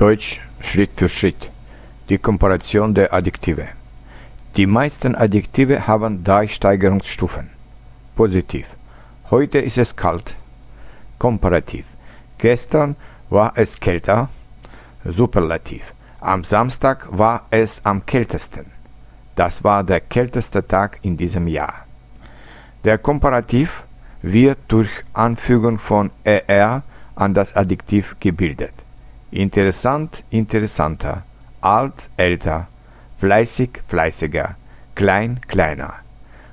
Deutsch Schritt für Schritt. Die Komparation der Adjektive. Die meisten Adjektive haben drei Steigerungsstufen. Positiv. Heute ist es kalt. Komparativ. Gestern war es kälter. Superlativ. Am Samstag war es am kältesten. Das war der kälteste Tag in diesem Jahr. Der Komparativ wird durch Anfügung von er an das Adjektiv gebildet. Interessant, interessanter, alt, älter, fleißig, fleißiger, klein, kleiner.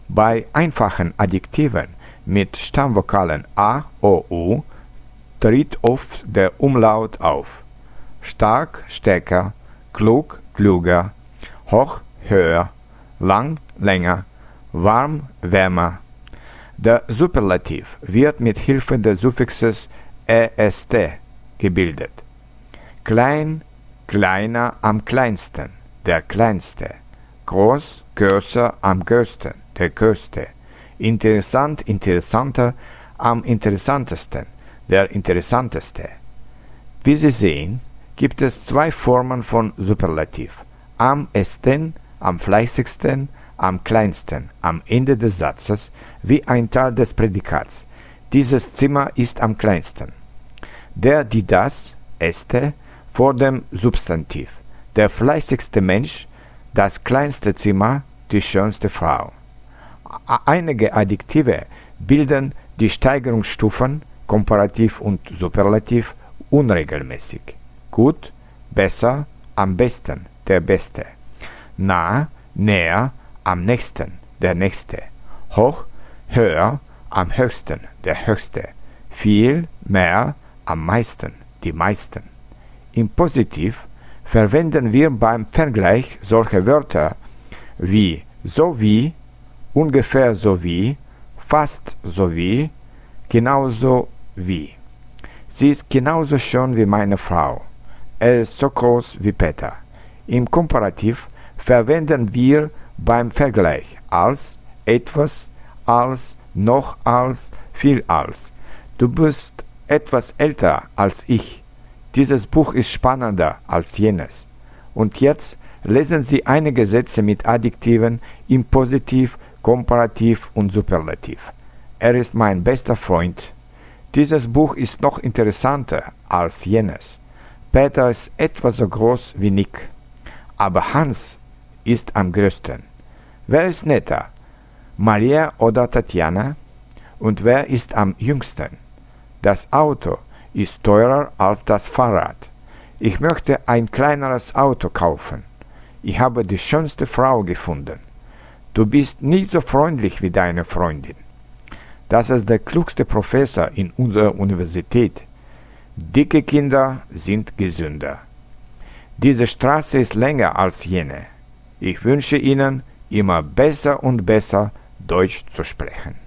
Bei einfachen Adjektiven mit Stammvokalen a, o, u tritt oft der Umlaut auf. Stark, stärker, klug, kluger, hoch, höher, lang, länger, warm, wärmer. Der Superlativ wird mit Hilfe des Suffixes est gebildet. Klein, kleiner am kleinsten, der kleinste. Groß, größer am größten, der größte. Interessant, interessanter am interessantesten, der interessanteste. Wie Sie sehen, gibt es zwei Formen von Superlativ. Am esten, am fleißigsten, am kleinsten, am Ende des Satzes, wie ein Teil des Prädikats. Dieses Zimmer ist am kleinsten. Der, die das, este, vor dem Substantiv. Der fleißigste Mensch, das kleinste Zimmer, die schönste Frau. Einige Adjektive bilden die Steigerungsstufen Komparativ und Superlativ unregelmäßig. Gut, besser, am besten, der Beste. Nah, näher, am nächsten, der Nächste. Hoch, höher, am höchsten, der Höchste. Viel, mehr, am meisten, die meisten. Im Positiv verwenden wir beim Vergleich solche Wörter wie so wie, ungefähr so wie, fast so wie, genauso wie. Sie ist genauso schön wie meine Frau. Er ist so groß wie Peter. Im Komparativ verwenden wir beim Vergleich als, etwas, als, noch als, viel als. Du bist etwas älter als ich. Dieses Buch ist spannender als jenes. Und jetzt lesen Sie einige Sätze mit Adjektiven im Positiv, Komparativ und Superlativ. Er ist mein bester Freund. Dieses Buch ist noch interessanter als jenes. Peter ist etwa so groß wie Nick. Aber Hans ist am größten. Wer ist netter? Maria oder Tatjana? Und wer ist am jüngsten? Das Auto ist teurer als das Fahrrad. Ich möchte ein kleineres Auto kaufen. Ich habe die schönste Frau gefunden. Du bist nicht so freundlich wie deine Freundin. Das ist der klugste Professor in unserer Universität. Dicke Kinder sind gesünder. Diese Straße ist länger als jene. Ich wünsche Ihnen immer besser und besser Deutsch zu sprechen.